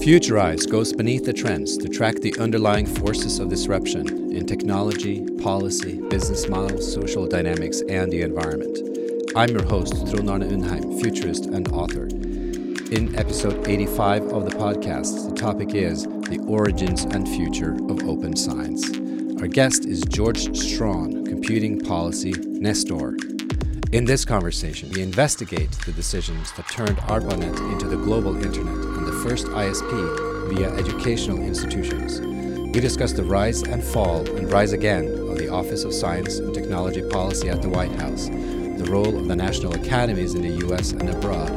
Futurized goes beneath the trends to track the underlying forces of disruption in technology, policy, business models, social dynamics, and the environment. I'm your host, Trond Undheim, futurist and author. In episode 85 of the podcast, the topic is the origins and future of open science. Our guest is George Strawn, Computing Policy Nestor. In this conversation, we investigate the decisions that turned ARPANET into the global internet and the first ISP via educational institutions. We discuss the rise and fall and rise again of the Office of Science and Technology Policy at the White House, the role of the national academies in the US and abroad,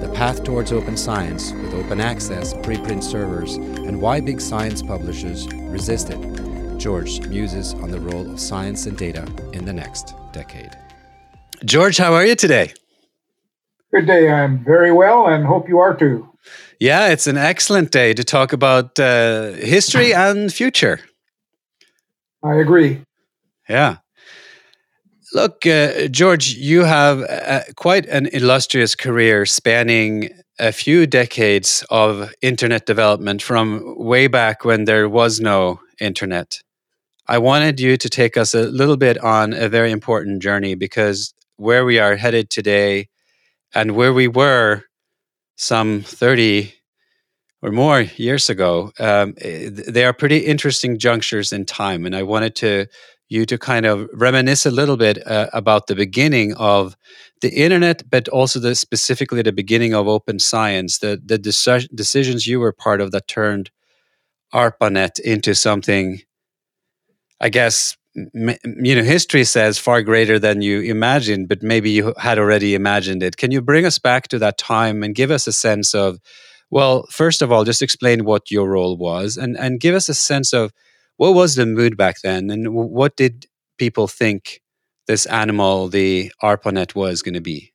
the path towards open science with open access, preprint servers, and why big science publishers resist it. George muses on the role of science and data in the next decade. George, how are you today? Good day. I'm very well and hope you are too. Yeah, it's an excellent day to talk about uh, history and future. I agree. Yeah. Look, uh, George, you have uh, quite an illustrious career spanning a few decades of internet development from way back when there was no internet. I wanted you to take us a little bit on a very important journey because where we are headed today and where we were some 30 or more years ago, um, eh, they are pretty interesting junctures in time. And I wanted to you to kind of reminisce a little bit uh, about the beginning of the internet, but also the specifically the beginning of open science, the the deci- decisions you were part of that turned ARPANET into something, I guess, you know history says far greater than you imagined but maybe you had already imagined it. Can you bring us back to that time and give us a sense of well first of all just explain what your role was and and give us a sense of what was the mood back then and what did people think this animal the arpanet was going to be?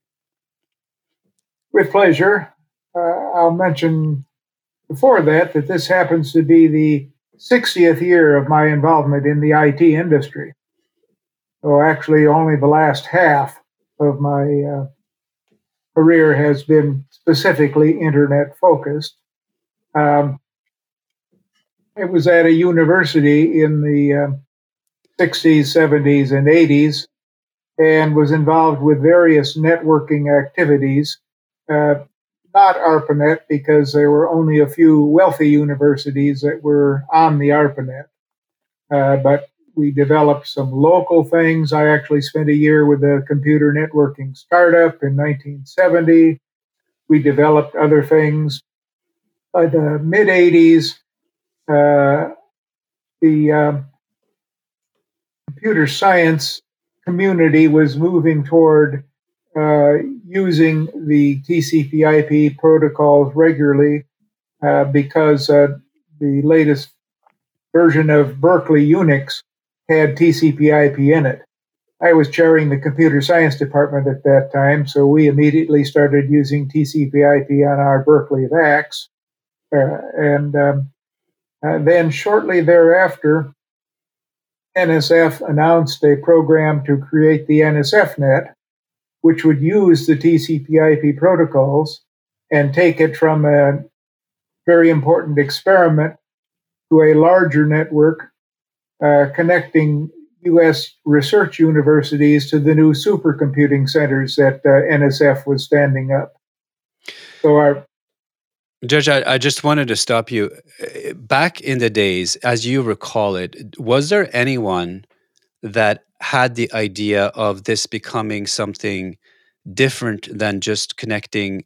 With pleasure. Uh, i'll mention before that that this happens to be the 60th year of my involvement in the IT industry. So actually, only the last half of my uh, career has been specifically internet focused. Um, it was at a university in the uh, 60s, 70s, and 80s, and was involved with various networking activities, uh, not ARPANET because there were only a few wealthy universities that were on the ARPANET. Uh, but we developed some local things. I actually spent a year with a computer networking startup in 1970. We developed other things. By the mid 80s, uh, the um, computer science community was moving toward uh, using the TCP/IP protocols regularly uh, because uh, the latest version of Berkeley Unix had TCP/IP in it. I was chairing the computer science department at that time, so we immediately started using TCP/IP on our Berkeley VAX, uh, and um, then shortly thereafter, NSF announced a program to create the NSFNet, which would use the TCP/IP protocols and take it from a very important experiment to a larger network uh, connecting U.S. research universities to the new supercomputing centers that uh, NSF was standing up. So our Judge, I, I, just wanted to stop you. Back in the days, as you recall it, was there anyone that had the idea of this becoming something different than just connecting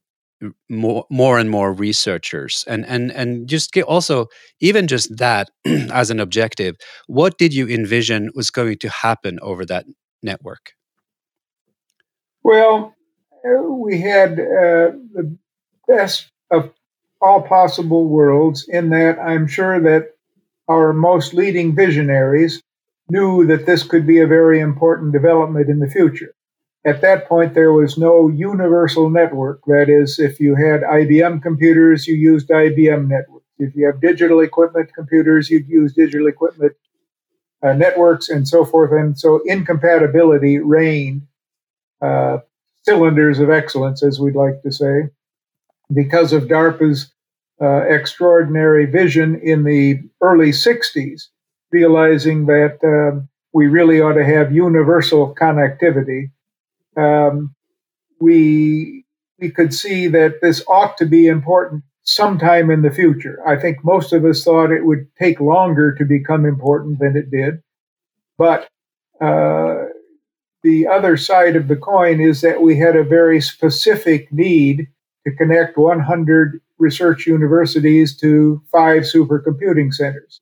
more more and more researchers. And and and just also even just that as an objective what did you envision was going to happen over that network? Well uh, we had uh, the best of all possible worlds in that i'm sure that our most leading visionaries knew that this could be a very important development in the future. At that point, there was no universal network. That is, if you had IBM computers, you used IBM networks. If you have digital equipment computers, you'd use digital equipment uh, networks and so forth. And so incompatibility reigned, uh, cylinders of excellence, as we'd like to say, because of DARPA's uh, extraordinary vision in the early 60s, realizing that um, we really ought to have universal connectivity. Um, we we could see that this ought to be important sometime in the future. I think most of us thought it would take longer to become important than it did, but uh, the other side of the coin is that we had a very specific need to connect 100 research universities to five supercomputing centers.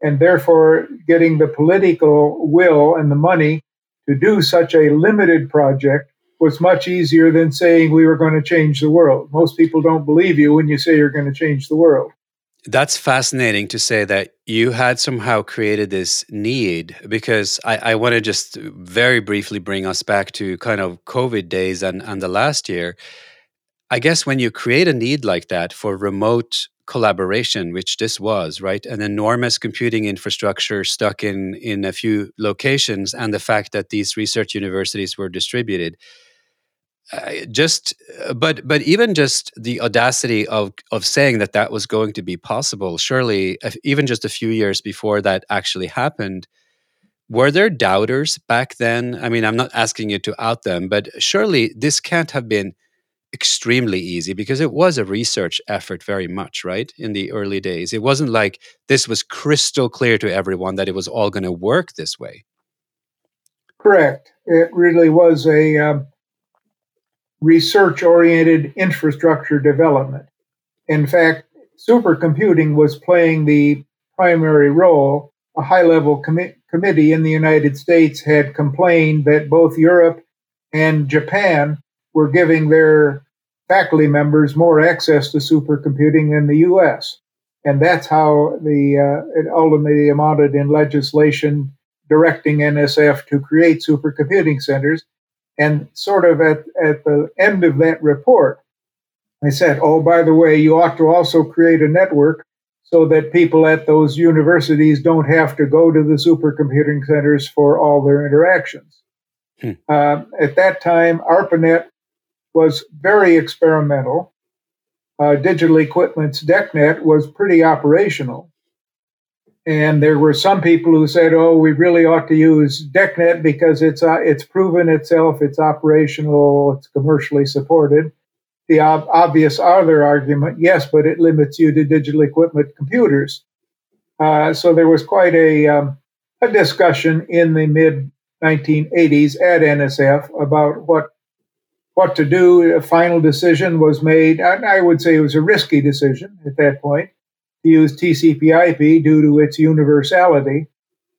And therefore, getting the political will and the money to do such a limited project was much easier than saying we were going to change the world. Most people don't believe you when you say you're going to change the world. That's fascinating to say that you had somehow created this need because I, I want to just very briefly bring us back to kind of COVID days and, and the last year. I guess when you create a need like that for remote collaboration, which this was, right? An enormous computing infrastructure stuck in in a few locations, and the fact that these research universities were distributed, just uh, but but even just the audacity of of saying that that was going to be possible surely even just a few years before that actually happened were there doubters back then i mean i'm not asking you to out them but surely this can't have been extremely easy because it was a research effort very much right in the early days it wasn't like this was crystal clear to everyone that it was all going to work this way correct it really was a um research oriented infrastructure development. In fact, supercomputing was playing the primary role. A high level com- committee in the United States had complained that both Europe and Japan were giving their faculty members more access to supercomputing than the US. And that's how the uh, it ultimately amounted in legislation directing NSF to create supercomputing centers and sort of at, at the end of that report, I said, oh, by the way, you ought to also create a network so that people at those universities don't have to go to the supercomputing centers for all their interactions. Hmm. Uh, at that time, ARPANET was very experimental. Uh, Digital Equipment's DECnet was pretty operational. And there were some people who said, "Oh, we really ought to use DECnet because it's uh, it's proven itself, it's operational, it's commercially supported." The ob- obvious other argument, yes, but it limits you to digital equipment computers. Uh, so there was quite a um, a discussion in the mid 1980s at NSF about what what to do. A final decision was made. I would say it was a risky decision at that point to use TCP/IP due to its universality,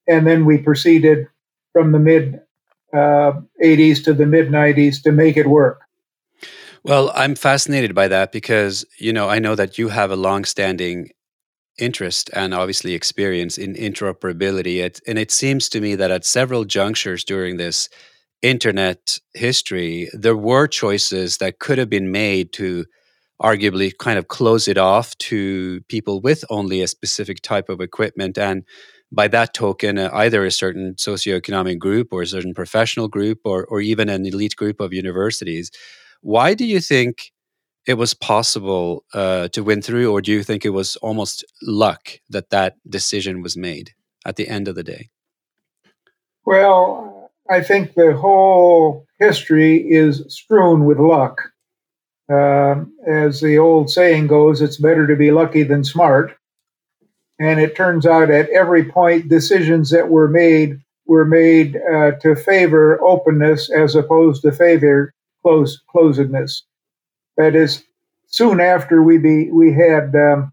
and then we proceeded from the mid uh, 80s to the mid 90s to make it work. Well, I'm fascinated by that because you know I know that you have a long-standing interest and obviously experience in interoperability, it, and it seems to me that at several junctures during this internet history, there were choices that could have been made to arguably kind of close it off to people with only a specific type of equipment. And by that token uh, either a certain socioeconomic group or a certain professional group or, or even an elite group of universities. Why do you think it was possible uh, to win through or do you think it was almost luck that that decision was made at the end of the day? Well i think the whole history is strewn with luck uh, as the old saying goes, it's better to be lucky than smart. And it turns out at every point, decisions that were made were made uh, to favor openness as opposed to favor close, closedness. That is, soon after we be, we had um,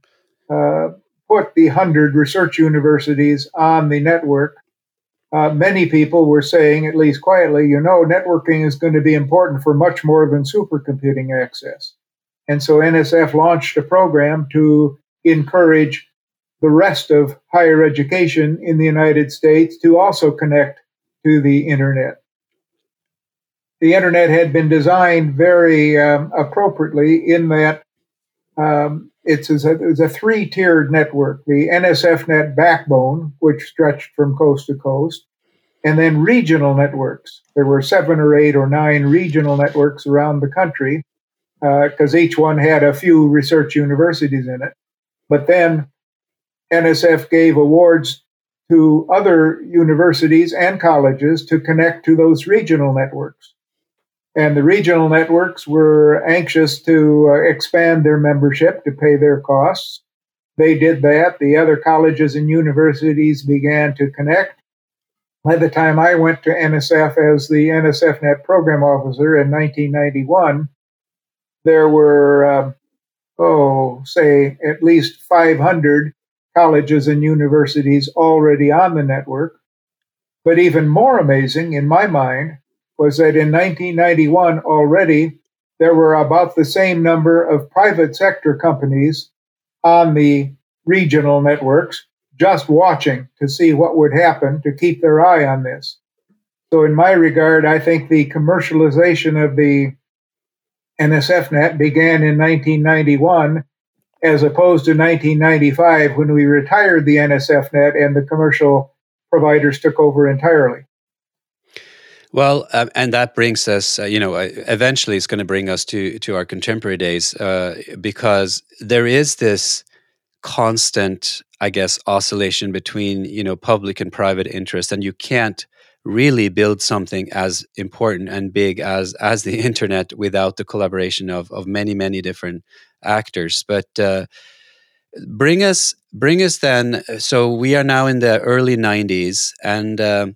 uh, put the hundred research universities on the network, uh, many people were saying, at least quietly, you know, networking is going to be important for much more than supercomputing access. And so NSF launched a program to encourage the rest of higher education in the United States to also connect to the internet. The internet had been designed very um, appropriately in that um, it's a, it's a three tiered network the NSFNet backbone, which stretched from coast to coast, and then regional networks. There were seven or eight or nine regional networks around the country. because uh, each one had a few research universities in it. But then NSF gave awards to other universities and colleges to connect to those regional networks. And the regional networks were anxious to uh, expand their membership to pay their costs. They did that. The other colleges and universities began to connect. By the time I went to NSF as the NSFNet program officer in 1991, there were, um, oh, say, at least 500 colleges and universities already on the network. But even more amazing in my mind was that in 1991 already there were about the same number of private sector companies on the regional networks just watching to see what would happen to keep their eye on this. So, in my regard, I think the commercialization of the NSFNet began in 1991 as opposed to 1995 when we retired the NSFNet and the commercial providers took over entirely. Well, uh, and that brings us, uh, you know, uh, eventually it's going to bring us to to our contemporary days uh, because there is this constant, I guess, oscillation between you know public and private interest, and you can't really build something as important and big as as the internet without the collaboration of of many many different actors. But uh, bring us bring us then. So we are now in the early '90s, and uh,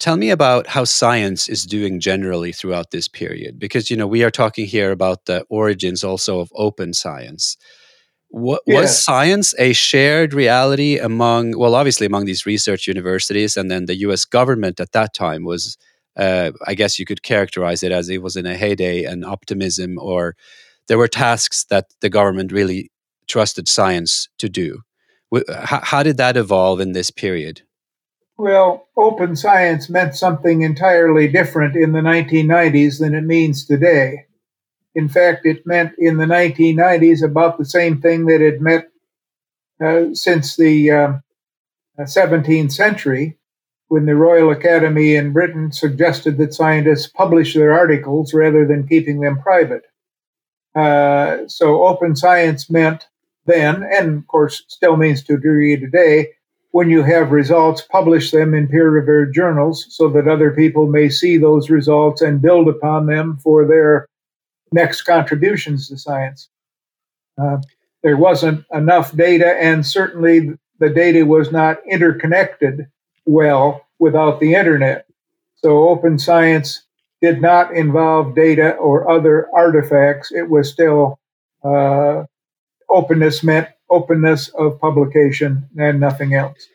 tell me about how science is doing generally throughout this period, because you know we are talking here about the origins also of open science. What, yeah. Was science a shared reality among, well, obviously among these research universities, and then the U.S. government at that time was, uh, I guess you could characterize it as it was in a heyday and optimism or there were tasks that the government really trusted science to do. How, how did that evolve in this period? Well, open science meant something entirely different in the 1990s than it means today. In fact, it meant in the 1990s about the same thing that it meant uh, since the uh, 17th century, when the Royal Academy in Britain suggested that scientists publish their articles rather than keeping them private. Uh, so open science meant then, and of course still means to a degree today, when you have results, publish them in peer reviewed journals so that other people may see those results and build upon them for their next contributions to science. Uh, there wasn't enough data, and certainly the data was not interconnected well without the internet. So open science did not involve data or other artifacts. It was still uh, openness meant openness of publication and nothing else.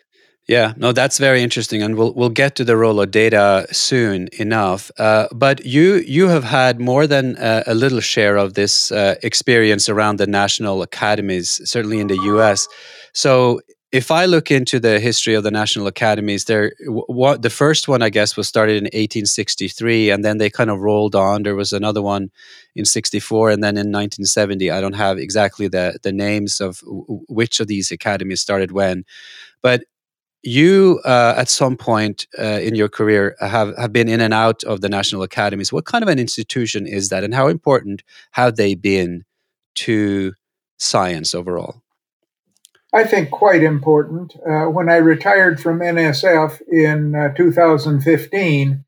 Yeah, no, that's very interesting, and we'll we'll get to the role of data soon enough. Uh, but you you have had more than a, a little share of this uh, experience around the national academies, certainly in the U.S. So if I look into the history of the national academies, there, what the first one I guess was started in 1863, and then they kind of rolled on. There was another one in 64, and then in 1970. I don't have exactly the the names of which of these academies started when, but you uh, at some point uh, in your career have, have been in and out of the national academies. What kind of an institution is that, and how important have they been to science overall? I think, quite important. Uh, when I retired from NSF in uh, 2015,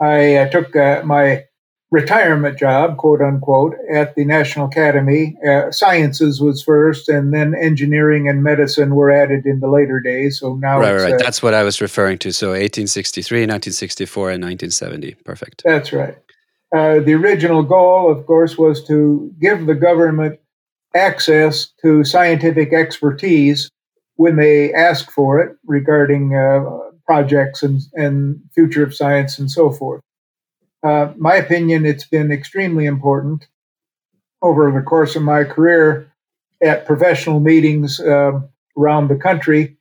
I uh, took uh, my retirement job, quote unquote, at the National Academy. Uh, sciences was first, and then engineering and medicine were added in the later days. So now, right, right. Uh, that's what I was referring to. So 1863, 1964, and 1970. Perfect. That's right. the original goal, of course, was to give the government access to scientific expertise when they ask for it regarding uh, projects and, and future of science and so forth. Uh, my opinion, it's been extremely important over the course of my career at professional meetings uh, around the country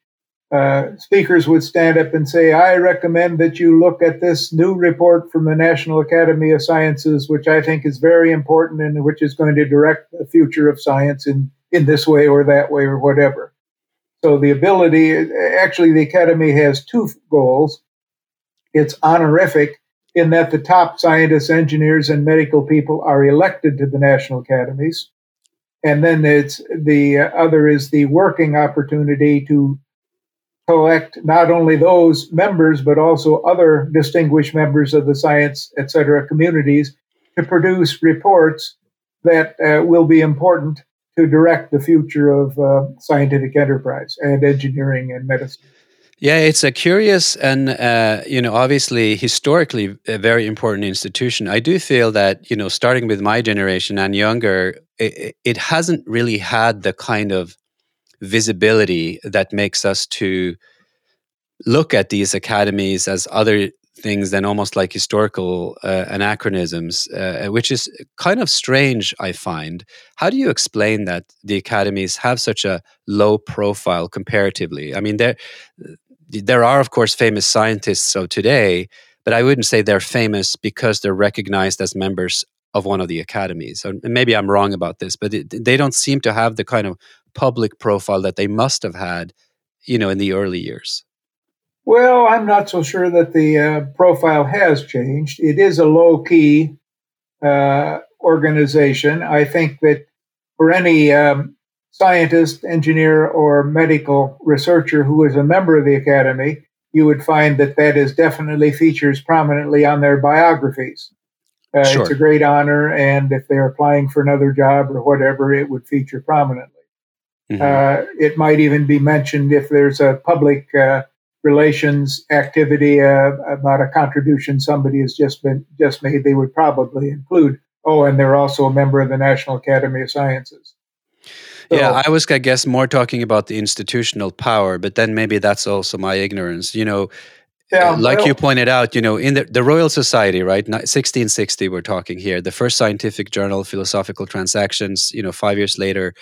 uh, speakers would stand up and say, I recommend that you look at this new report from the National Academy of Sciences, which I think is very important and which is going to direct the future of science in, in this way or that way or whatever. So the ability, actually, the Academy has two goals. It's honorific in that the top scientists, engineers, and medical people are elected to the national academies. And then it's the other is the working opportunity to collect not only those members, but also other distinguished members of the science, et cetera, communities to produce reports that uh, will be important to direct the future of uh, scientific enterprise and engineering and medicine. Yeah, it's a curious and uh, you know obviously historically a very important institution. I do feel that you know starting with my generation and younger, it, it hasn't really had the kind of visibility that makes us to look at these academies as other things than almost like historical uh, anachronisms, uh, which is kind of strange, I find. How do you explain that the academies have such a low profile comparatively? I mean, there there are, of course, famous scientists of today, but I wouldn't say they're famous because they're recognized as members of one of the academies. So maybe I'm wrong about this, but they don't seem to have the kind of public profile that they must have had, you know, in the early years. Well, I'm not so sure that the uh, profile has changed. It is a low key uh, organization. I think that for any um, scientist, engineer, or medical researcher who is a member of the Academy, you would find that that is definitely features prominently on their biographies. Uh, sure. It's a great honor, and if they're applying for another job or whatever, it would feature prominently. Mm-hmm. Uh, it might even be mentioned if there's a public uh, relations activity uh, about a contribution somebody has just been just made. They would probably include. Oh, and they're also a member of the National Academy of Sciences. So, yeah, I was, I guess, more talking about the institutional power, but then maybe that's also my ignorance. You know, yeah, uh, like well, you pointed out, you know, in the, the Royal Society, right, 1660, we're talking here, the first scientific journal, Philosophical Transactions, you know, five years later,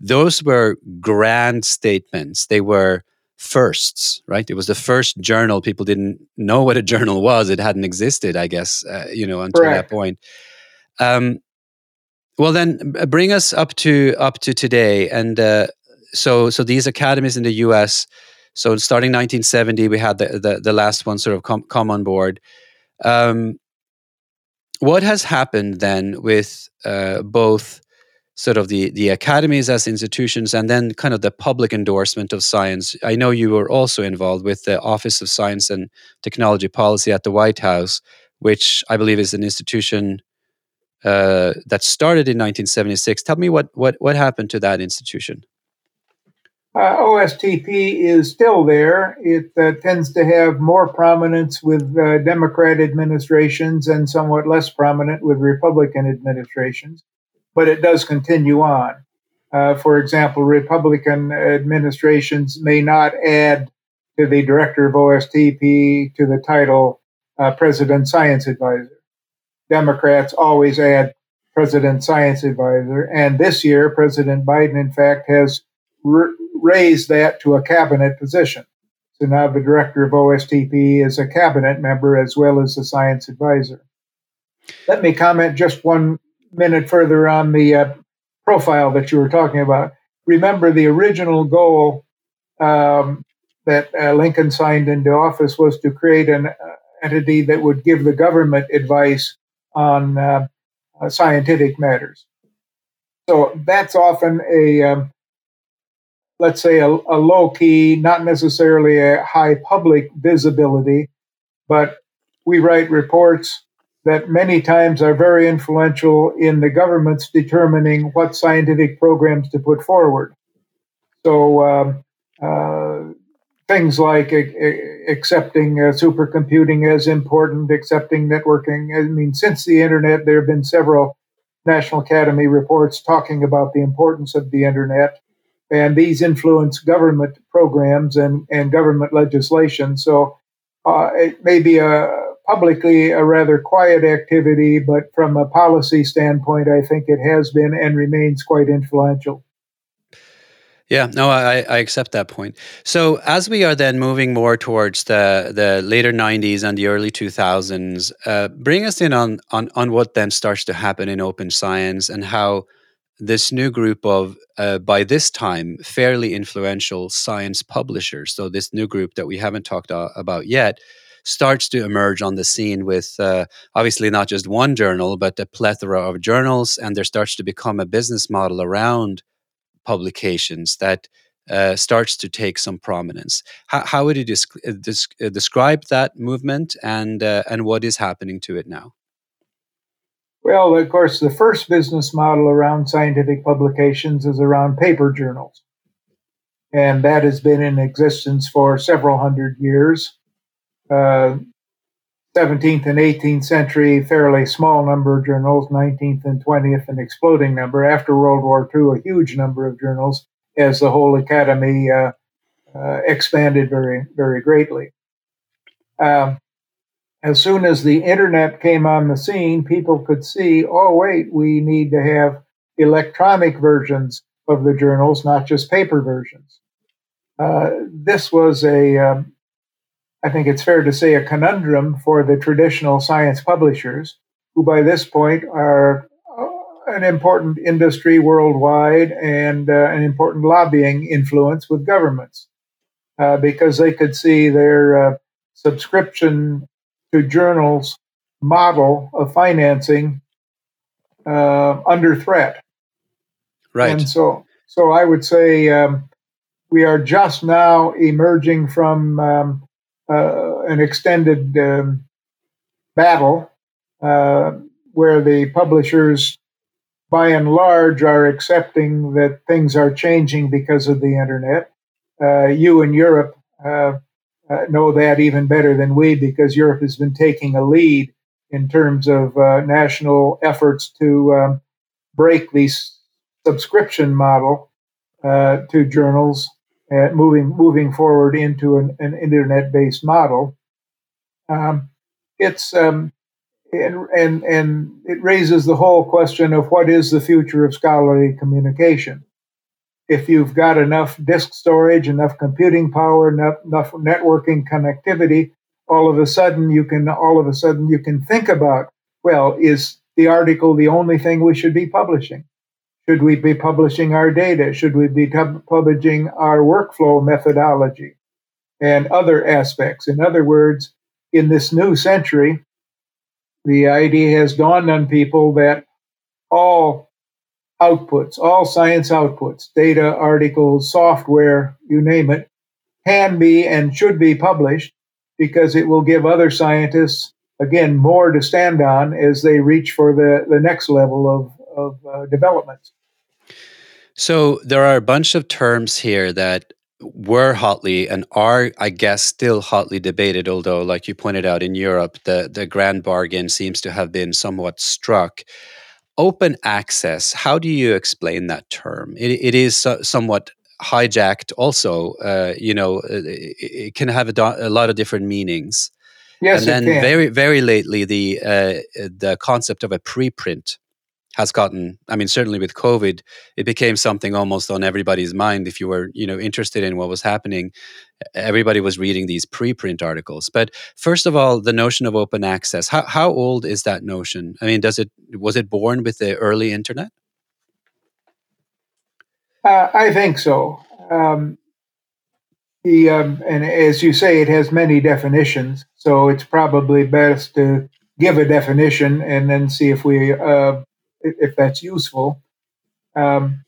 those were grand statements. They were firsts, right? It was the first journal. People didn't know what a journal was. It hadn't existed, I guess, uh, you know, until correct. that point. Um, well, then bring us up to up to today, and uh, so so these academies in the U.S. So starting 1970, we had the the, the last one sort of come, come on board. Um, what has happened then with uh, both sort of the the academies as institutions and then kind of the public endorsement of science? I know you were also involved with the Office of Science and Technology Policy at the White House, which I believe is an institution uh, that started in 1976. Tell me what, what, what happened to that institution? Uh, OSTP is still there. It uh, tends to have more prominence with uh, Democrat administrations and somewhat less prominent with Republican administrations, but it does continue on. Uh, for example, Republican administrations may not add to the director of OSTP to the title uh, President Science Advisor. Democrats always add President Science Advisor. And this year, President Biden, in fact, has raised that to a cabinet position. So now the director of OSTP is a cabinet member as well as a science advisor. Let me comment just one minute further on the uh, profile that you were talking about. Remember, the original goal um, that uh, Lincoln signed into office was to create an uh, entity that would give the government advice on uh, uh, scientific matters. So that's often a, um, let's say, a, a, low key, not necessarily a high public visibility, but we write reports that many times are very influential in the government's determining what scientific programs to put forward. So um, uh, things like accepting uh, supercomputing as important, accepting networking. I mean, since the internet, there have been several National Academy reports talking about the importance of the internet, and these influence government programs and, and government legislation. So uh, it may be a publicly a rather quiet activity, but from a policy standpoint, I think it has been and remains quite influential. Yeah, no, I, I accept that point. So as we are then moving more towards the the later '90s and the early 2000s, uh, bring us in on, on on what then starts to happen in open science and how this new group of uh, by this time fairly influential science publishers. So this new group that we haven't talked about yet starts to emerge on the scene with uh, obviously not just one journal, but a plethora of journals, and there starts to become a business model around publications that uh, starts to take some prominence. How, how would you uh, uh, describe that movement, and uh, and what is happening to it now? Well, of course, the first business model around scientific publications is around paper journals. And that has been in existence for several hundred years. Uh, 17th and 18th century, fairly small number of journals, 19th and 20th, an exploding number. After World War II, a huge number of journals as the whole academy uh, uh, expanded very, very greatly. Um, as soon as the internet came on the scene, people could see, oh, wait, we need to have electronic versions of the journals, not just paper versions. Uh, this was a, um, I think it's fair to say, a conundrum for the traditional science publishers, who by this point are uh, an important industry worldwide and uh, an important lobbying influence with governments, uh, because they could see their uh, subscription to journals model of financing uh, under threat. Right. And so, so I would say um, we are just now emerging from um, uh, an extended um, battle uh, where the publishers, by and large, are accepting that things are changing because of the internet. Uh, you in Europe uh, uh, know that even better than we because Europe has been taking a lead in terms of uh, national efforts to um, break the subscription model uh, to journals, uh, moving moving forward into an, an internet-based model. Um, it's um, and, and and it raises the whole question of what is the future of scholarly communication if you've got enough disk storage, enough computing power, enough, enough networking connectivity, all of a sudden you can all of a sudden you can think about, well, is the article the only thing we should be publishing? Should we be publishing our data? Should we be publishing our workflow methodology and other aspects? In other words, in this new century, the idea has dawned on people that all outputs, all science outputs, data, articles, software, you name it, can be and should be published because it will give other scientists, again, more to stand on as they reach for the, the next level of, of uh, development. So there are a bunch of terms here that were hotly and are, I guess, still hotly debated. Although, like you pointed out, in Europe, the the grand bargain seems to have been somewhat struck open access how do you explain that term? It, it is so, somewhat hijacked also uh, you know uh, it, it can have a, a, lot of different meanings. Yes and then very very lately the uh, the concept of a preprint has gotten i mean certainly with covid it became something almost on everybody's mind. If you were you know interested in what was happening everybody was reading these preprint articles. But first of all the notion of open access how, how old is that notion? I mean does it was it born with the early internet? Uh, i think so. Um, the um, and as you say it has many definitions so it's probably best to give a definition and then see if we uh, if that's useful. Um,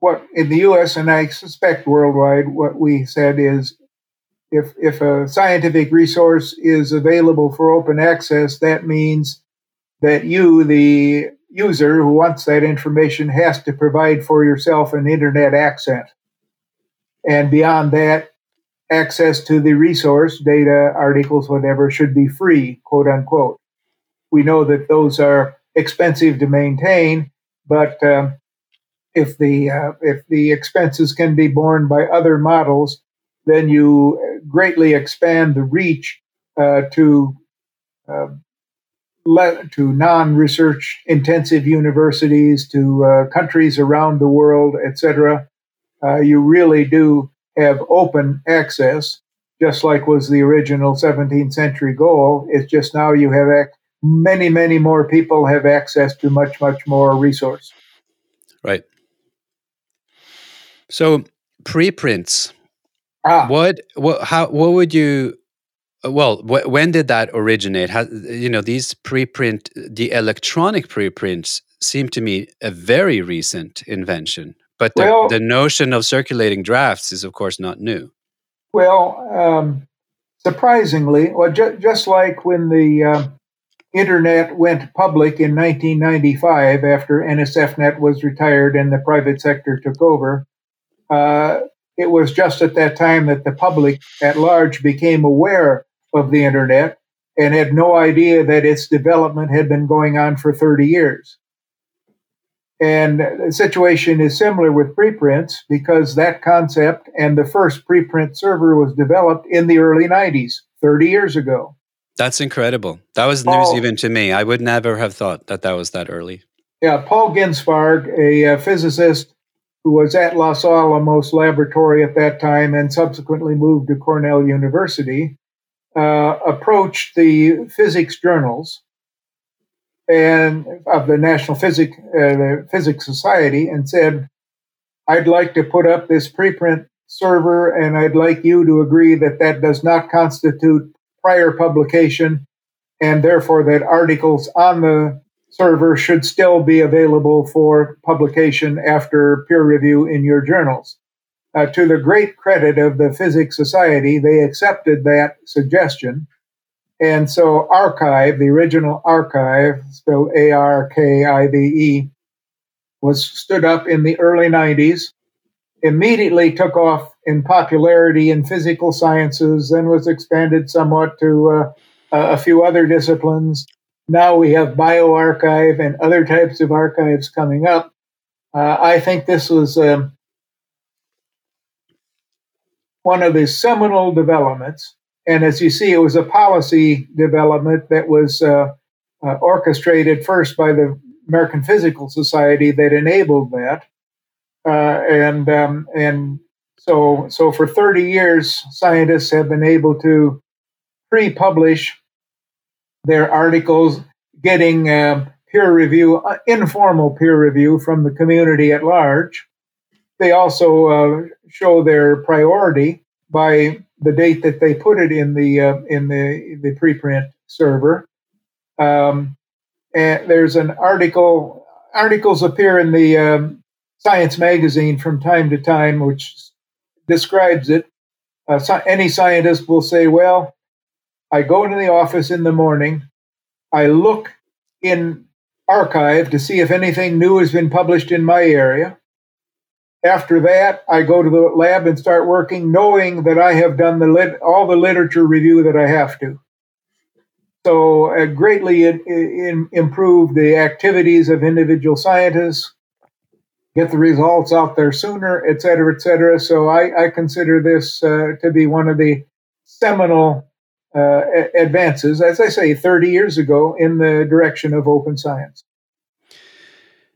what in the U.S. and I suspect worldwide, what we said is, if if a scientific resource is available for open access, that means that you, the user who wants that information, has to provide for yourself an internet access, and beyond that, access to the resource, data, articles, whatever, should be free, quote unquote. We know that those are expensive to maintain, but um, if the uh, if the expenses can be borne by other models, then you greatly expand the reach uh, to uh, le- to non-research intensive universities, to uh, countries around the world, etc. Uh, you really do have open access, just like was the original 17th century goal. It's just now you have many, many more people have access to much, much more resource. Right. So preprints. Ah. What what how what would you well, wh- when did that originate? Has, you know, these preprint, the electronic preprints seem to me a very recent invention. But the, well, the notion of circulating drafts is, of course, not new. Well, um, surprisingly, well, ju- just like when the uh, internet went public in 1995 after NSFNet was retired and the private sector took over, uh, it was just at that time that the public at large became aware of the internet and had no idea that its development had been going on for 30 years. And the situation is similar with preprints because that concept and the first preprint server was developed in the early 90s, 30 years ago. That's incredible. That was Paul, news even to me. I would never have thought that that was that early. Yeah, Paul Ginsparg, a, a physicist who was at Los Alamos Laboratory at that time and subsequently moved to Cornell University, uh, approached the physics journals and of the National Physics, uh, the Physics Society and said, I'd like to put up this preprint server and I'd like you to agree that that does not constitute prior publication and therefore that articles on the server should still be available for publication after peer review in your journals. Uh, to the great credit of the Physics Society, they accepted that suggestion and so arXiv, the original arXiv, spelled A R K I V E, was stood up in the early 90s, immediately took off in popularity in physical sciences, then was expanded somewhat to uh, a few other disciplines. Now we have bioRxiv and other types of archives coming up. Uh, I think this was um, one of the seminal developments and as you see, it was a policy development that was uh, uh, orchestrated first by the American Physical Society that enabled that. Uh, and um, and so so for 30 years, scientists have been able to pre-publish their articles, getting uh, peer review, uh, informal peer review from the community at large. They also uh, show their priority by the date that they put it in the uh, in the the preprint server. Um, and there's an article. Articles appear in the um, Science magazine from time to time, which describes it. Uh, so any scientist will say, "Well, I go into the office in the morning. I look in arXiv to see if anything new has been published in my area. After that, I go to the lab and start working, knowing that I have done the lit- all the literature review that I have to. So, uh, greatly in, in, improve the activities of individual scientists, get the results out there sooner, et cetera, et cetera. So, I, I consider this uh, to be one of the seminal uh, advances, as I say, 30 years ago in the direction of open science.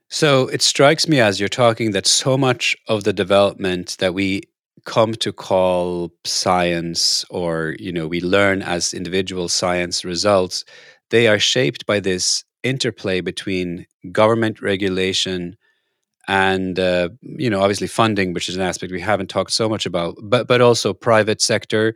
So it strikes me as you're talking that so much of the development that we come to call science or you know we learn as individual science results they are shaped by this interplay between government regulation and uh, you know obviously funding which is an aspect we haven't talked so much about but but also private sector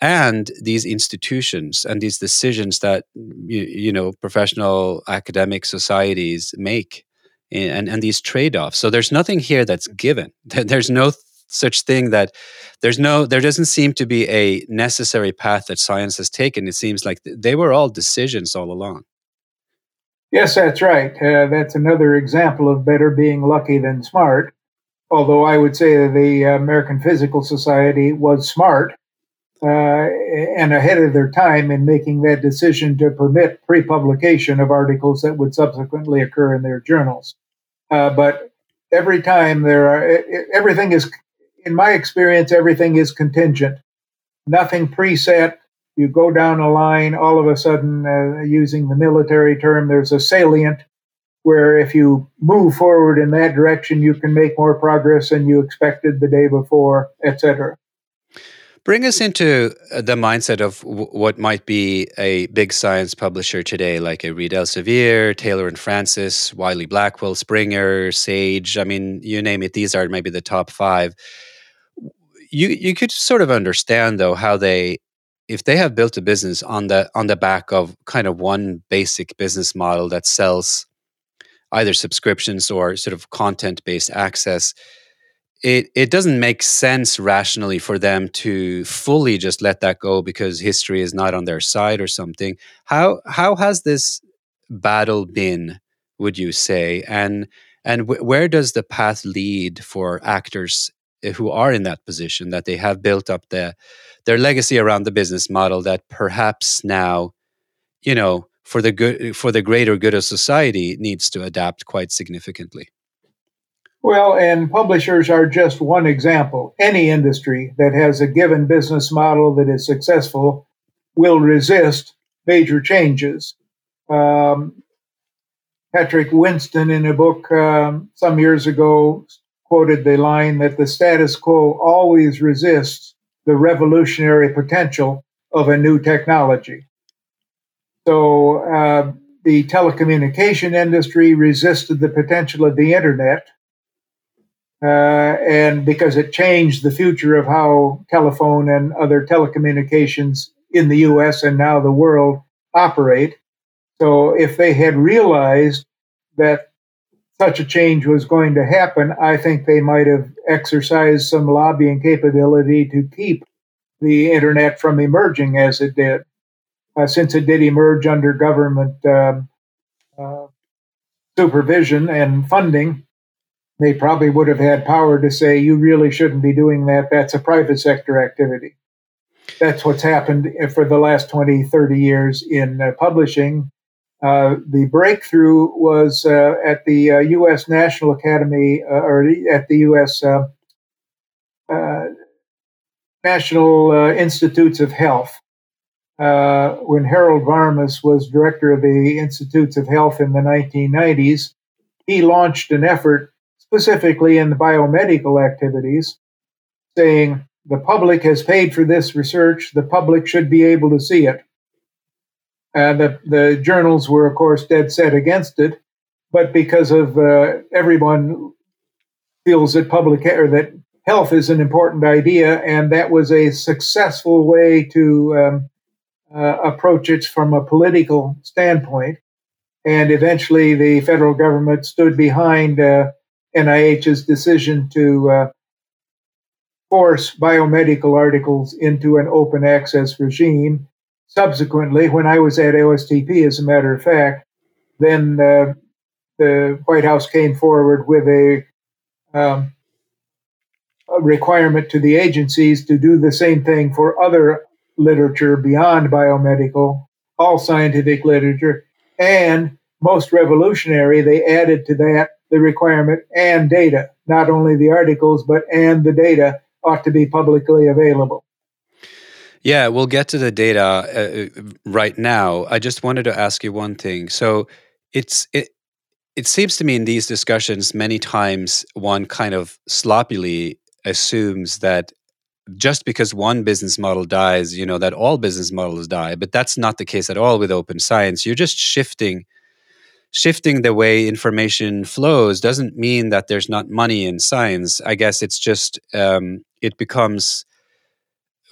and these institutions and these decisions that you, you know professional academic societies make and, and these trade-offs. So there's nothing here that's given. There's no such thing that there's no there doesn't seem to be a necessary path that science has taken. It seems like they were all decisions all along yes that's right uh, that's another example of better being lucky than smart although i would say the american physical society was smart uh, and ahead of their time in making that decision to permit pre publication of articles that would subsequently occur in their journals. Uh, but every time there are, everything is, in my experience, everything is contingent. Nothing preset. You go down a line, all of a sudden, uh, using the military term, there's a salient where if you move forward in that direction, you can make more progress than you expected the day before, etc. Bring us into uh, the mindset of w- what might be a big science publisher today, like a Reed Elsevier, Taylor and Francis, Wiley Blackwell, Springer, Sage. I mean, you name it. These are maybe the top five. You you could sort of understand though how they if they have built a business on the on the back of kind of one basic business model that sells either subscriptions or sort of content based access it it doesn't make sense rationally for them to fully just let that go because history is not on their side or something. How how has this battle been would you say? And and w- where does the path lead for actors who are in that position that they have built up their their legacy around the business model that perhaps now you know for the good for the greater good of society needs to adapt quite significantly well, and publishers are just one example. Any industry that has a given business model that is successful will resist major changes. Um, Patrick Winston, in a book um, some years ago, quoted the line that the status quo always resists the revolutionary potential of a new technology. So uh, the telecommunication industry resisted the potential of the internet uh, and because it changed the future of how telephone and other telecommunications in the US and now the world operate. So if they had realized that such a change was going to happen, I think they might have exercised some lobbying capability to keep the internet from emerging as it did, uh, since it did emerge under government um, uh, supervision and funding they probably would have had power to say, you really shouldn't be doing that. That's a private sector activity. That's what's happened for the last 20, 30 years in uh, publishing. Uh, the breakthrough was uh, at the U.S. Uh, National Academy, uh, or at the U.S. Uh, National Institutes of Health. when Harold Varmus was director of the Institutes of Health in the 1990s, he launched an effort specifically in the biomedical activities, saying the public has paid for this research, the public should be able to see it. And the, the journals were, of course, dead set against it, but because of uh, everyone feels that public or that health is an important idea, and that was a successful way to um, uh, approach it from a political standpoint. And eventually, the federal government stood behind uh, NIH's decision to uh, force biomedical articles into an open access regime. Subsequently, when I was at OSTP, as a matter of fact, then uh, the White House came forward with a, um, a, requirement to the agencies to do the same thing for other literature beyond biomedical, all scientific literature, and most revolutionary, they added to that the requirement and data, not only the articles, but and the data ought to be publicly available. Yeah, we'll get to the data uh, right now. I just wanted to ask you one thing. So it's it it seems to me in these discussions many times one kind of sloppily assumes that just because one business model dies, you know, that all business models die, but that's not the case at all with open science. You're just shifting shifting the way information flows doesn't mean that there's not money in science. I guess it's just um, it becomes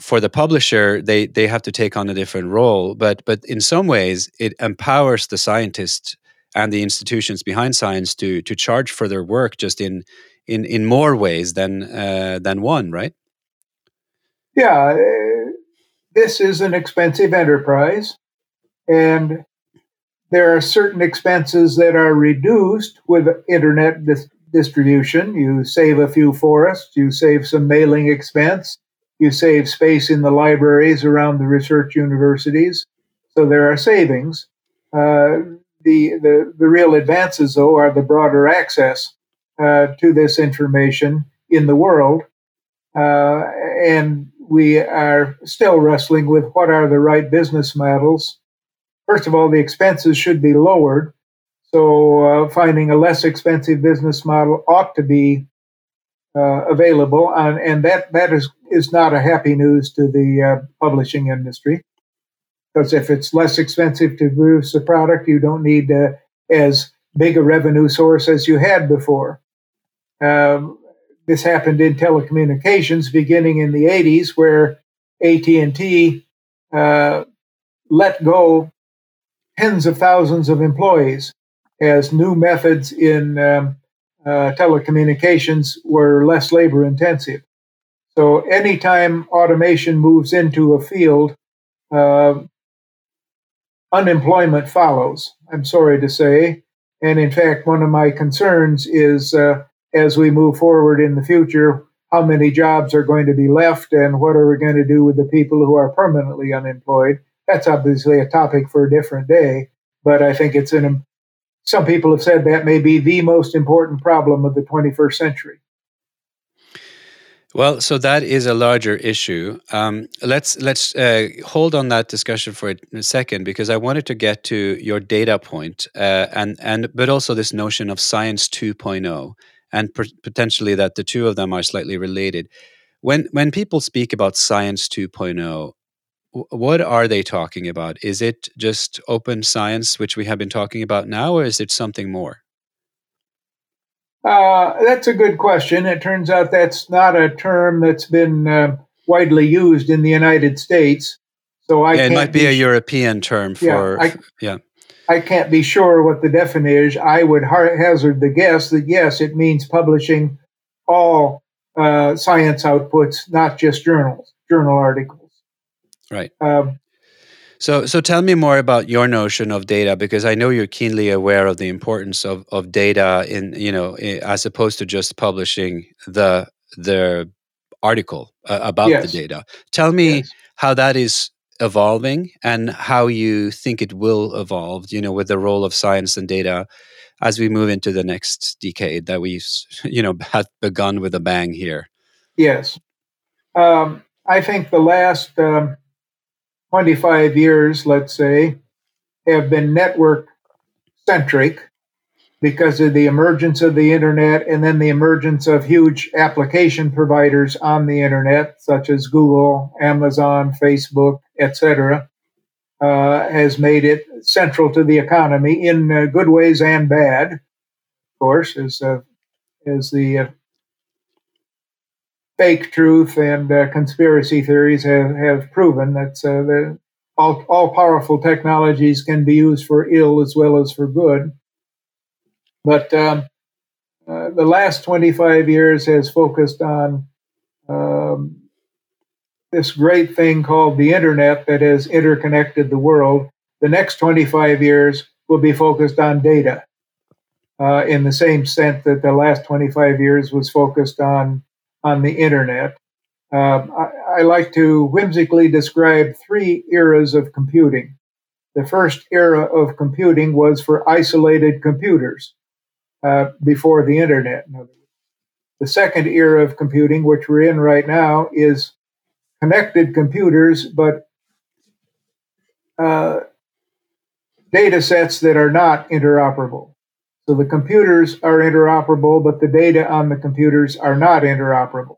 for the publisher they they have to take on a different role. But but in some ways it empowers the scientists and the institutions behind science to to charge for their work just in in in more ways than uh, than one, right? Yeah, uh, this is an expensive enterprise, and there are certain expenses that are reduced with internet dis- distribution. You save a few forests, you save some mailing expense, you save space in the libraries around the research universities. So there are savings. Uh, the, the, the real advances, though, are the broader access uh, to this information in the world. Uh, and we are still wrestling with what are the right business models first of all, the expenses should be lowered. So uh, finding a less expensive business model ought to be uh, available, and, and, that that is is not a happy news to the uh, publishing industry. Because if it's less expensive to produce a product, you don't need uh, as big a revenue source as you had before. Um, this happened in telecommunications beginning in the 80s, where AT&T uh, let go tens of thousands of employees as new methods in um, uh, telecommunications were less labor intensive. So anytime automation moves into a field, uh, unemployment follows. I'm sorry to say. And in fact, one of my concerns is uh, as we move forward in the future, how many jobs are going to be left and what are we going to do with the people who are permanently unemployed? That's obviously a topic for a different day, but I think it's an some people have said that may be the most important problem of the 21st century. Well, so that is a larger issue. Um, let's let's uh, hold on that discussion for a second because I wanted to get to your data point, uh, and and but also this notion of science 2.0, and potentially that the two of them are slightly related. When when people speak about science 2.0, what are they talking about? Is it just open science, which we have been talking about now, or is it something more? Uh, that's a good question. It turns out that's not a term that's been uh, widely used in the United States. So I yeah, it might be, be a European term for yeah. I, yeah. I can't be sure what the definition is. I would hazard the guess that yes, it means publishing all uh, science outputs, not just journals, journal articles. Right. Um, so, so tell me more about your notion of data because I know you're keenly aware of the importance of, of data in you know as opposed to just publishing the the article uh, about yes. the data. Tell me yes. how that is evolving and how you think it will evolve. You know, with the role of science and data as we move into the next decade that we've you know have begun with a bang here. Yes, um, I think the last. Um, 25 years, let's say, have been network centric because of the emergence of the internet and then the emergence of huge application providers on the internet, such as Google, Amazon, Facebook, etc., uh, has made it central to the economy in uh, good ways and bad. Of course, as uh, as the uh, fake truth and uh, conspiracy theories have, have proven that uh, the all, all powerful technologies can be used for ill as well as for good. But um, uh, the last 25 years has focused on um, this great thing called the internet that has interconnected the world. The next 25 years will be focused on data uh, in the same sense that the last 25 years was focused on on the internet. Um, I, I, like to whimsically describe three eras of computing. The first era of computing was for isolated computers uh, before the internet. The second era of computing, which we're in right now, is connected computers, but uh, data sets that are not interoperable. So the computers are interoperable, but the data on the computers are not interoperable.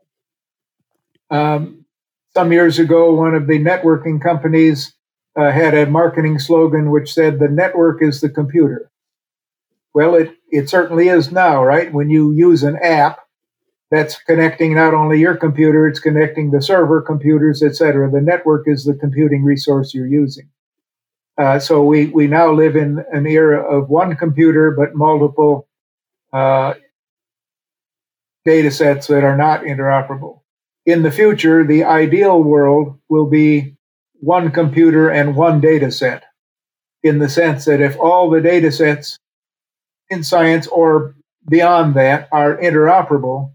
Um, some years ago, one of the networking companies uh, had a marketing slogan which said, The network is the computer. Well, it, it certainly is now, right? When you use an app that's connecting not only your computer, it's connecting the server, computers, etc. The network is the computing resource you're using. Uh, so we, we now live in an era of one computer, but multiple uh, data sets that are not interoperable. In the future, the ideal world will be one computer and one data set, in the sense that if all the data sets in science or beyond that are interoperable,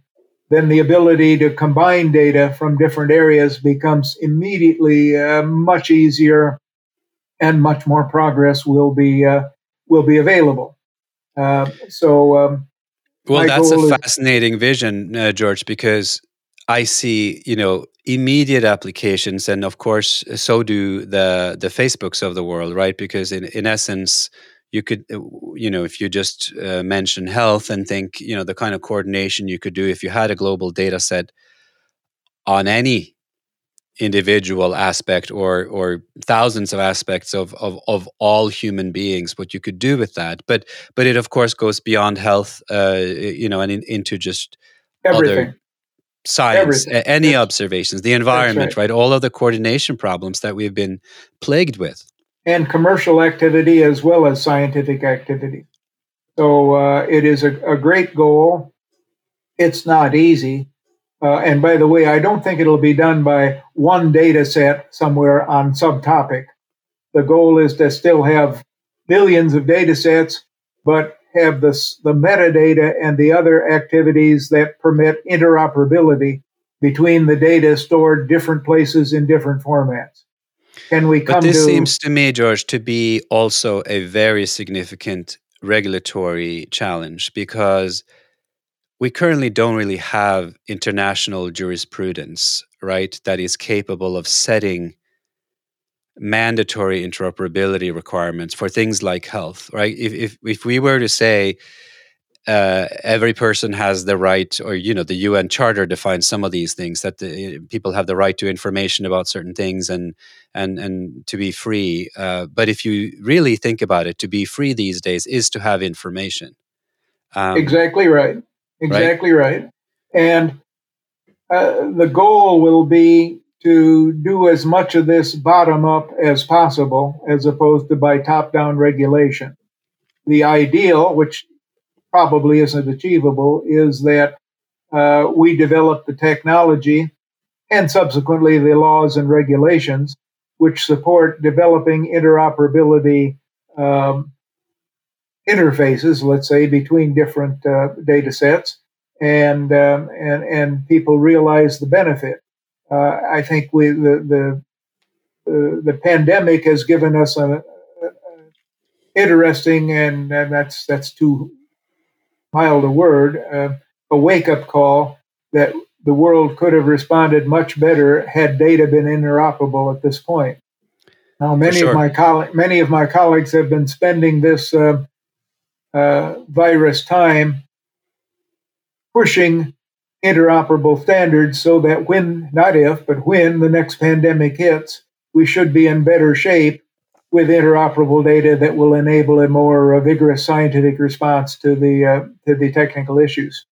then the ability to combine data from different areas becomes immediately uh, much easier and much more progress will be uh, will be available. Uh, so, um, well, that's a fascinating vision, uh, George, because I see you know immediate applications, and of course, so do the the Facebooks of the world, right? Because in in essence. You could, uh, you know, if you just uh, mention health and think, you know, the kind of coordination you could do if you had a global data set on any individual aspect or or thousands of aspects of, of of all human beings what you could do with that but but it of course goes beyond health uh you know and in, into just everything other, science, Everything. any yes. observations, the environment, right. right? All of the coordination problems that we've been plagued with. And commercial activity as well as scientific activity. So uh, it is a, a, great goal. It's not easy. Uh, and by the way, I don't think it'll be done by one data set somewhere on subtopic. The goal is to still have billions of data sets, but have the, the metadata and the other activities that permit interoperability between the data stored different places in different formats. Can we come but this to, seems to me, George, to be also a very significant regulatory challenge because we currently don't really have international jurisprudence, right, that is capable of setting mandatory interoperability requirements for things like health, right? If if, if we were to say uh, every person has the right, or you know, the UN Charter defines some of these things that the, people have the right to information about certain things and and and to be free. Uh, but if you really think about it, to be free these days is to have information. Um, exactly right. Exactly right. right. And uh, the goal will be to do as much of this bottom up as possible, as opposed to by top down regulation. The ideal, which probably isn't achievable, is that uh, we develop the technology and subsequently the laws and regulations which support developing interoperability um, interfaces, let's say, between different uh, data sets, and, um, and, and people realize the benefit. Uh, I think we, the, the, the, pandemic has given us a, a, interesting, and, and that's, that's too mild a word, uh, a wake up call that the world could have responded much better had data been interoperable at this point. Now, many sure. of my coll- many of my colleagues have been spending this uh, uh, virus time pushing interoperable standards so that when, not if, but when the next pandemic hits, we should be in better shape with interoperable data that will enable a more uh, vigorous scientific response to the uh, to the technical issues.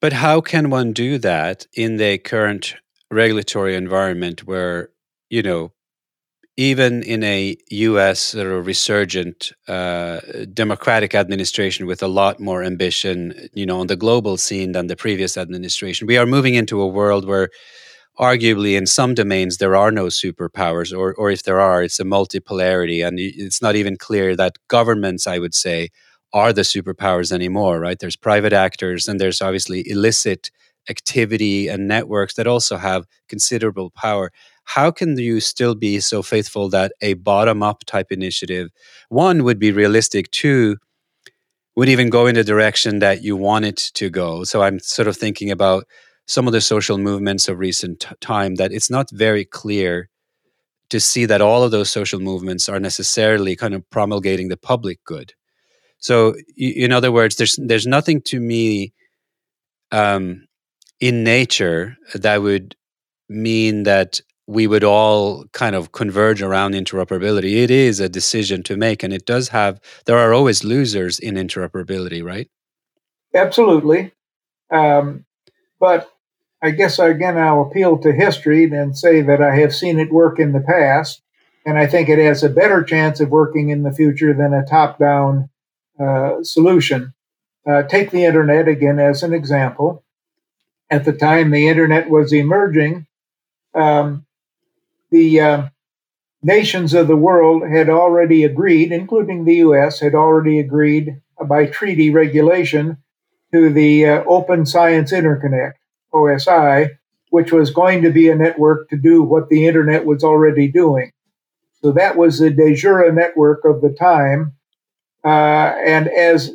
But how can one do that in the current regulatory environment where you know even in a U.S. sort of resurgent uh, democratic administration with a lot more ambition, you know, on the global scene than the previous administration, we are moving into a world where arguably in some domains there are no superpowers or, or if there are it's a multipolarity and it's not even clear that governments i would say are the superpowers anymore right there's private actors and there's obviously illicit activity and networks that also have considerable power how can you still be so faithful that a bottom up type initiative one would be realistic two would even go in the direction that you want it to go so i'm sort of thinking about some of the social movements of recent t- time that it's not very clear to see that all of those social movements are necessarily kind of promulgating the public good. So, in other words, there's there's nothing to me um, in nature that would mean that we would all kind of converge around interoperability. It is a decision to make, and it does have. There are always losers in interoperability, right? Absolutely, um, but I guess again I'll appeal to history and say that I have seen it work in the past, and I think it has a better chance of working in the future than a top-down uh, solution. Uh, take the internet again as an example. At the time the internet was emerging, um, the uh, nations of the world had already agreed, including the U.S., had already agreed by treaty regulation to the uh, Open Systems Interconnect. OSI, which was going to be a network to do what the internet was already doing. So that was the de jure network of the time. Uh, and as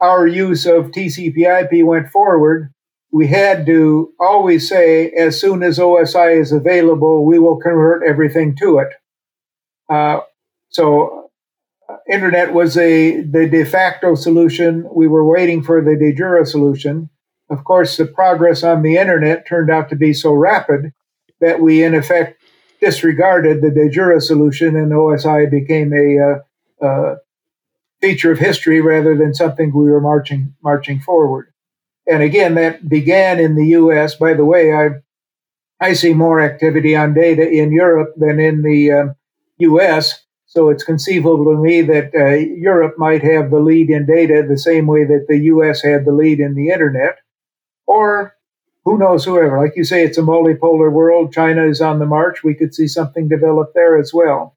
our use of TCP/IP went forward, we had to always say, as soon as OSI is available, we will convert everything to it. Uh, so, uh, internet was a the de facto solution. We were waiting for the de jure solution. Of course, the progress on the internet turned out to be so rapid that we, in effect, disregarded the de jure solution, and OSI became a uh, uh, feature of history rather than something we were marching marching forward. And again, that began in the U.S. By the way, I I see more activity on data in Europe than in the U.S. So it's conceivable to me that uh, Europe might have the lead in data the same way that the U.S. had the lead in the internet, or who knows, whoever. Like you say, it's a multipolar world. China is on the march. We could see something develop there as well.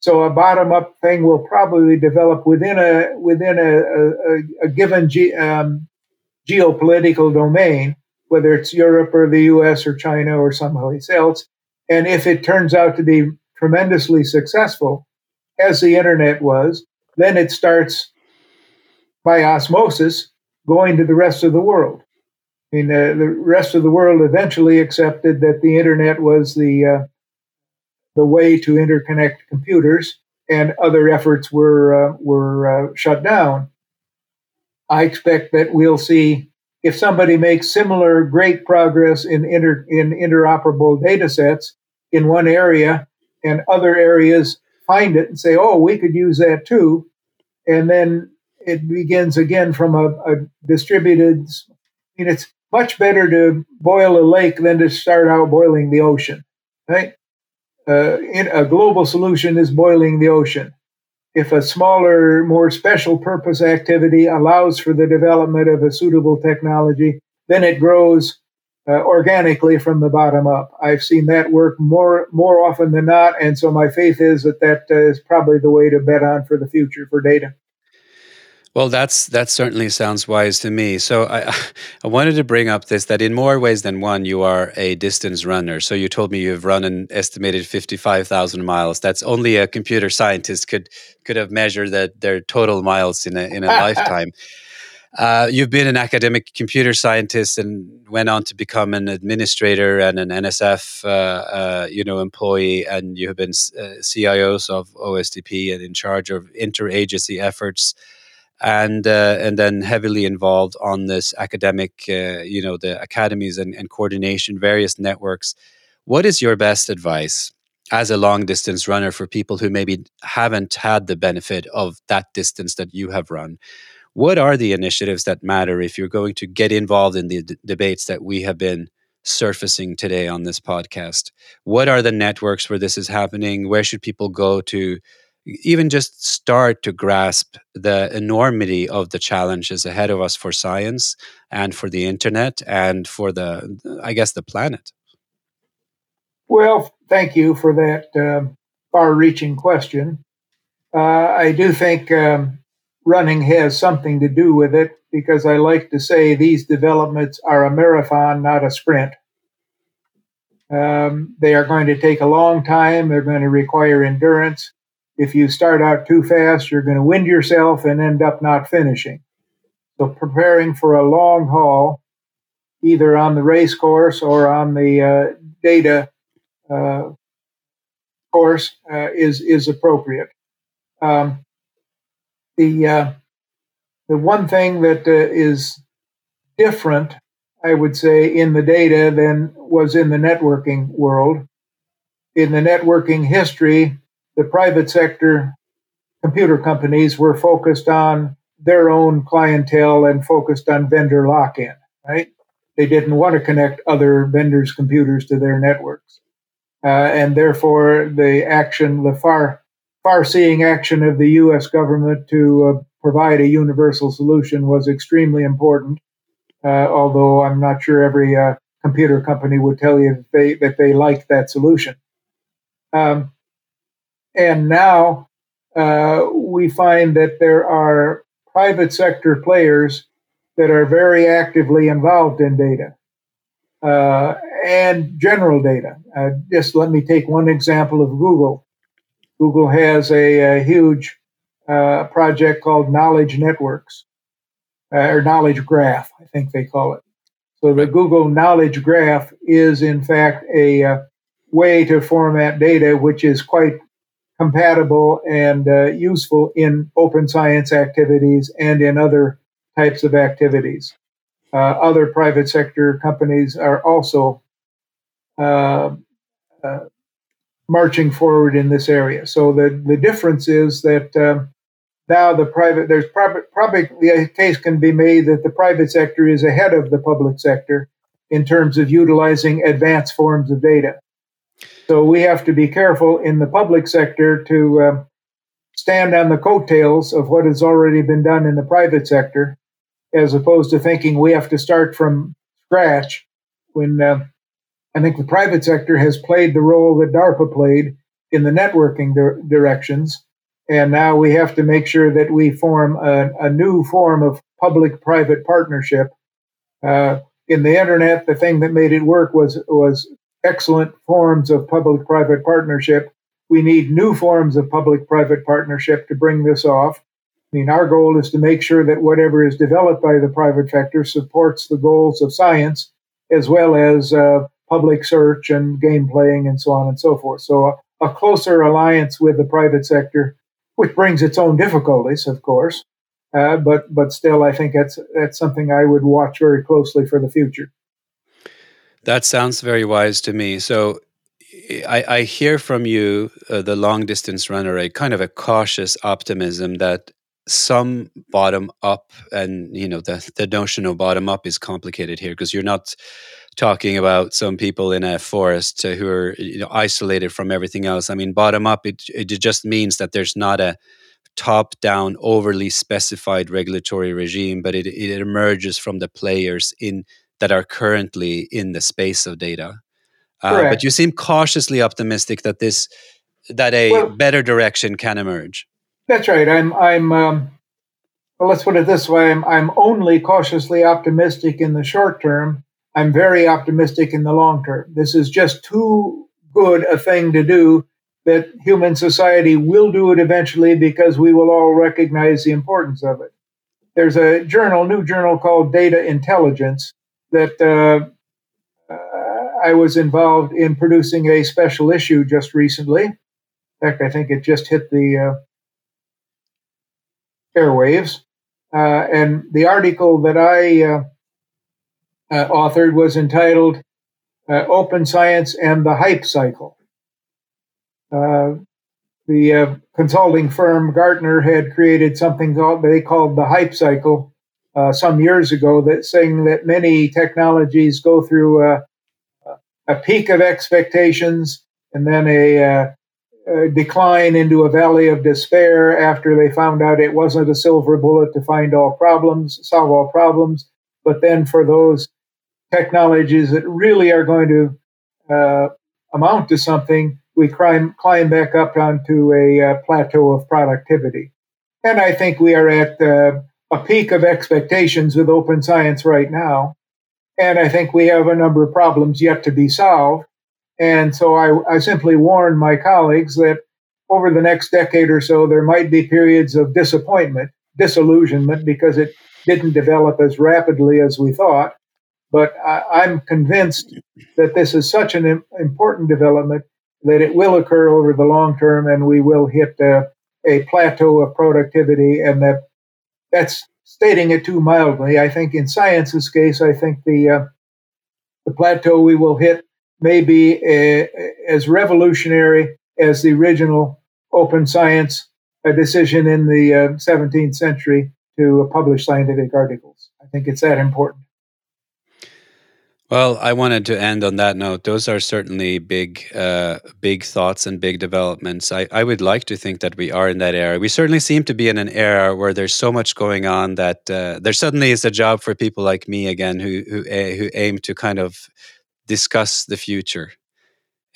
So a bottom-up thing will probably develop within a within a, a, a given ge- um, geopolitical domain, whether it's Europe or the U.S. or China or someplace else. And if it turns out to be tremendously successful, as the internet was, then it starts by osmosis going to the rest of the world. I mean, uh, the rest of the world eventually accepted that the internet was the uh, the way to interconnect computers, and other efforts were uh, were uh, shut down. I expect that we'll see if somebody makes similar great progress in inter, in interoperable data sets in one area, and other areas find it and say, "Oh, we could use that too," and then it begins again from a, a distributed. I mean, it's much better to boil a lake than to start out boiling the ocean, right? Uh, a global solution is boiling the ocean. If a smaller, more special purpose activity allows for the development of a suitable technology, then it grows uh, organically from the bottom up. I've seen that work more more often than not, and so my faith is that that uh, is probably the way to bet on for the future for data. Well, that's that certainly sounds wise to me. So I I wanted to bring up this that in more ways than one, you are a distance runner. So you told me you've run an estimated fifty five thousand miles. That's only a computer scientist could could have measured that their total miles in a in a lifetime. Uh, you've been an academic computer scientist and went on to become an administrator and an NSF, uh, uh, you know, employee, and you have been uh, CIOs of OSTP and in charge of interagency efforts and uh, and then heavily involved on this academic, uh, you know, the academies and, and coordination, various networks. What is your best advice as a long distance runner for people who maybe haven't had the benefit of that distance that you have run? What are the initiatives that matter if you're going to get involved in the d- debates that we have been surfacing today on this podcast? What are the networks where this is happening? Where should people go to even just start to grasp the enormity of the challenges ahead of us for science and for the internet and for the i guess the planet. Well thank you for that um, far-reaching question. Uh, i do think um, running has something to do with it because i like to say these developments are a marathon not a sprint. Um, they are going to take a long time. They're going to require endurance if you start out too fast, you're going to wind yourself and end up not finishing. So preparing for a long haul, either on the race course or on the uh, data uh, course, uh, is is appropriate. Um, the uh, the one thing that uh, is different, I would say, in the data than was in the networking world. In the networking history, the private sector computer companies were focused on their own clientele and focused on vendor lock in, right? They didn't want to connect other vendors' computers to their networks. Uh, and therefore, the action, the far, far seeing action of the US government to uh, provide a universal solution was extremely important. Uh, although I'm not sure every uh, computer company would tell you that they, that they liked that solution. Um, and now uh, we find that there are private sector players that are very actively involved in data uh, and general data. Uh, just let me take one example of Google. Google has a, a huge uh, project called Knowledge Networks, uh, or Knowledge Graph, I think they call it. So the Google Knowledge Graph is, in fact, a uh, way to format data which is quite compatible and uh, useful in open science activities and in other types of activities. Uh, other private sector companies are also uh, uh marching forward in this area. So the, the difference is that um, now the private there's probably probably the case can be made that the private sector is ahead of the public sector in terms of utilizing advanced forms of data. So we have to be careful in the public sector to uh, stand on the coattails of what has already been done in the private sector, as opposed to thinking we have to start from scratch. When uh, I think the private sector has played the role that DARPA played in the networking di- directions and now we have to make sure that we form a, a new form of public private partnership. Uh, in the internet, the thing that made it work was, was excellent forms of public private partnership. We need new forms of public private partnership to bring this off. I mean, our goal is to make sure that whatever is developed by the private sector supports the goals of science as well as uh, public search and game playing and so on and so forth. So, a, a closer alliance with the private sector which brings its own difficulties, of course. Uh, but but still, I think that's that's something I would watch very closely for the future. That sounds very wise to me. So I, I hear from you, uh, the long distance runner, a kind of a cautious optimism that some bottom up, and you know the the notion of bottom up is complicated here because you're not talking about some people in a forest uh, who are you know, isolated from everything else. I mean, bottom up, it, it just means that there's not a top down, overly specified regulatory regime, but it, it emerges from the players in that are currently in the space of data. Uh, but you seem cautiously optimistic that this that a well, better direction can emerge. That's right. I'm I'm um, well. Let's put it this way. I'm I'm only cautiously optimistic in the short term I'm very optimistic in the long term. This is just too good a thing to do that human society will do it eventually because we will all recognize the importance of it. There's a journal, new journal called Data Intelligence that uh, uh, I was involved in producing a special issue just recently. In fact, I think it just hit the uh, airwaves. And the article that I authored was entitled Open Science and the Hype Cycle. The uh, consulting firm Gartner had created something called, they called the hype cycle uh, some years ago, that saying that many technologies go through a, a peak of expectations and then a, a, decline into a valley of despair after they found out it wasn't a silver bullet to find all problems, solve all problems. But then for those technologies that really are going to uh, amount to something, we climb, climb back up onto a uh, plateau of productivity. And I think we are at uh, a peak of expectations with open science right now. And I think we have a number of problems yet to be solved. And so I, I simply warn my colleagues that over the next decade or so, there might be periods of disappointment, disillusionment, because it didn't develop as rapidly as we thought. But I, am convinced that this is such an important development that it will occur over the long term, and we will hit a, a plateau of productivity, and that that's stating it too mildly. I think in science's case, I think the uh, the plateau we will hit may be a, as revolutionary as the original open science a decision in the uh, 17th century to publish scientific articles. I think it's that important. Well, I wanted to end on that note. Those are certainly big, uh, big thoughts and big developments. I, I would like to think that we are in that era. We certainly seem to be in an era where there's so much going on that uh, there suddenly is a job for people like me again, who who who aim to kind of discuss the future.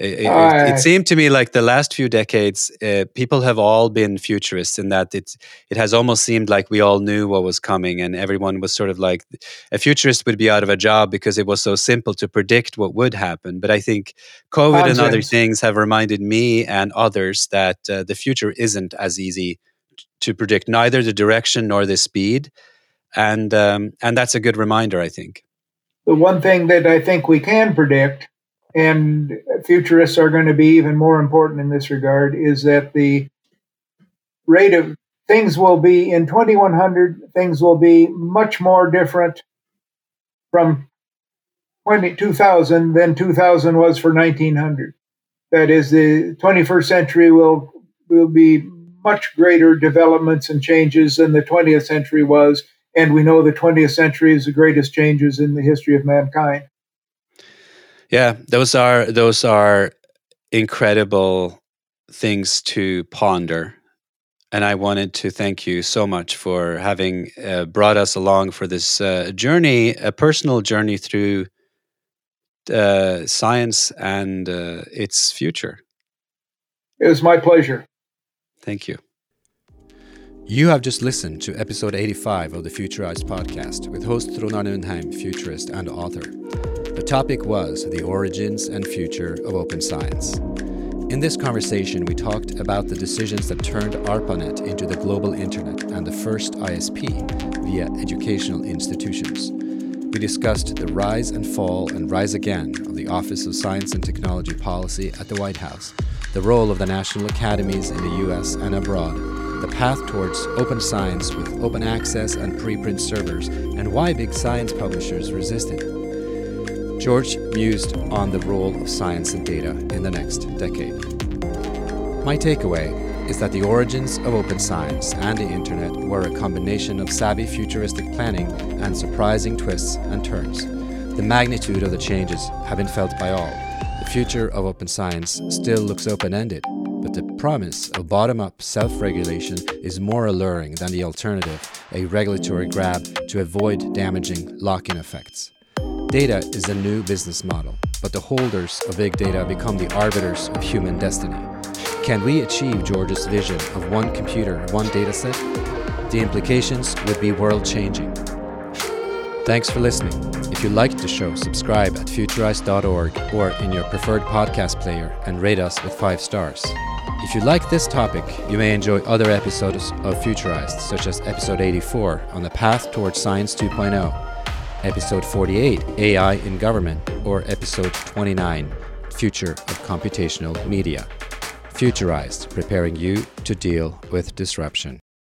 It, it, it, seemed to me like the last few decades, uh, people have all been futurists in that it it has almost seemed like we all knew what was coming, and everyone was sort of like a futurist would be out of a job because it was so simple to predict what would happen. But I think COVID and other things have reminded me and others that uh, the future isn't as easy to predict, neither the direction nor the speed, and um, and that's a good reminder, I think. The one thing that I think we can predict and futurists are going to be even more important in this regard, is that the rate of things will be in 2100, things will be much more different from 20, 2000 than 2000 was for 1900. That is, the 21st century will will be much greater developments and changes than the 20th century was. And we know the 20th century is the greatest changes in the history of mankind. Yeah, those are those are incredible things to ponder. And I wanted to thank you so much for having uh, brought us along for this uh, journey, a personal journey through uh, science and uh, its future. It was my pleasure. Thank you. You have just listened to episode 85 of the Futurized podcast with host Trond Undheim, futurist and author. The topic was the origins and future of open science. In this conversation, we talked about the decisions that turned ARPANET into the global internet and the first ISP via educational institutions. We discussed the rise and fall and rise again of the Office of Science and Technology Policy at the White House, the role of the national academies in the US and abroad, the path towards open science with open access and preprint servers, and why big science publishers resisted. George mused on the role of science and data in the next decade. My takeaway is that the origins of open science and the internet were a combination of savvy futuristic planning and surprising twists and turns. The magnitude of the changes have been felt by all. The future of open science still looks open ended, but the promise of bottom up self regulation is more alluring than the alternative, a regulatory grab to avoid damaging lock in effects. Data is a new business model, but the holders of big data become the arbiters of human destiny. Can we achieve George's vision of one computer, one dataset? The implications would be world changing. Thanks for listening. If you liked the show, subscribe at futurized.org or in your preferred podcast player and rate us with five stars. If you like this topic, you may enjoy other episodes of Futurized, such as episode 84 on the path towards Science 2.0, episode 48 AI in Government, or episode 29 Future of Computational Media. Futurized, preparing you to deal with disruption.